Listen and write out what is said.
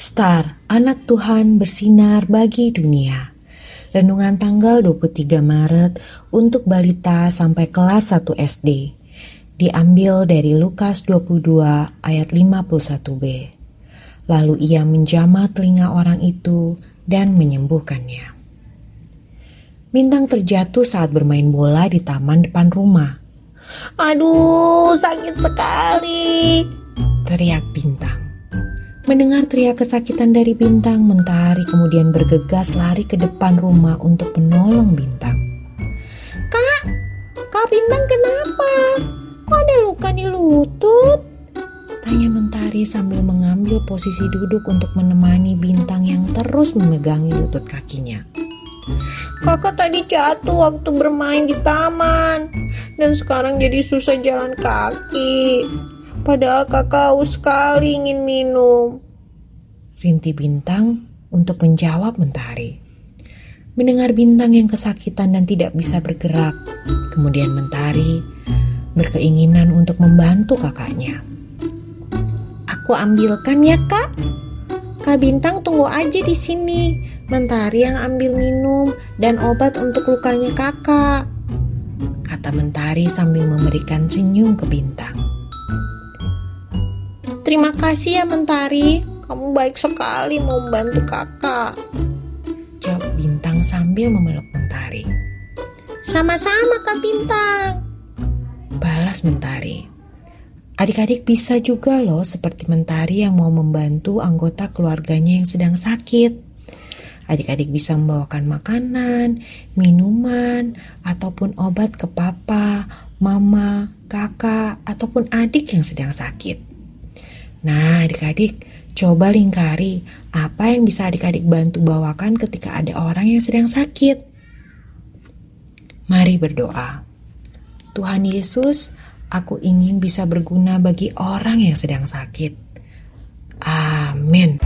Star, anak Tuhan bersinar bagi dunia. Renungan tanggal 23 Maret untuk balita sampai kelas 1 SD. Diambil dari Lukas 22 ayat 51b. Lalu ia menjamah telinga orang itu dan menyembuhkannya. Bintang terjatuh saat bermain bola di taman depan rumah. Aduh, sakit sekali. Teriak Bintang. Mendengar teriak kesakitan dari Bintang, Mentari kemudian bergegas lari ke depan rumah untuk menolong Bintang. Kak, Kak Bintang kenapa? Kok ada luka di lutut? Tanya Mentari sambil mengambil posisi duduk untuk menemani Bintang yang terus memegangi lutut kakinya. Kakak tadi jatuh waktu bermain di taman dan sekarang jadi susah jalan kaki. Padahal kakak haus sekali ingin minum. Rinti Bintang untuk menjawab Mentari. Mendengar Bintang yang kesakitan dan tidak bisa bergerak, kemudian Mentari berkeinginan untuk membantu kakaknya. Aku ambilkan ya kak. Kak Bintang tunggu aja di sini. Mentari yang ambil minum dan obat untuk lukanya kakak. Kata Mentari sambil memberikan senyum ke Bintang. Terima kasih ya Mentari, kamu baik sekali mau membantu kakak. Jawab Bintang sambil memeluk Mentari. Sama-sama Kak Bintang. Balas Mentari. Adik-adik bisa juga loh seperti Mentari yang mau membantu anggota keluarganya yang sedang sakit. Adik-adik bisa membawakan makanan, minuman, ataupun obat ke papa, mama, kakak, ataupun adik yang sedang sakit. Nah, adik-adik, coba lingkari apa yang bisa adik-adik bantu bawakan ketika ada orang yang sedang sakit. Mari berdoa. Tuhan Yesus, aku ingin bisa berguna bagi orang yang sedang sakit. Amin.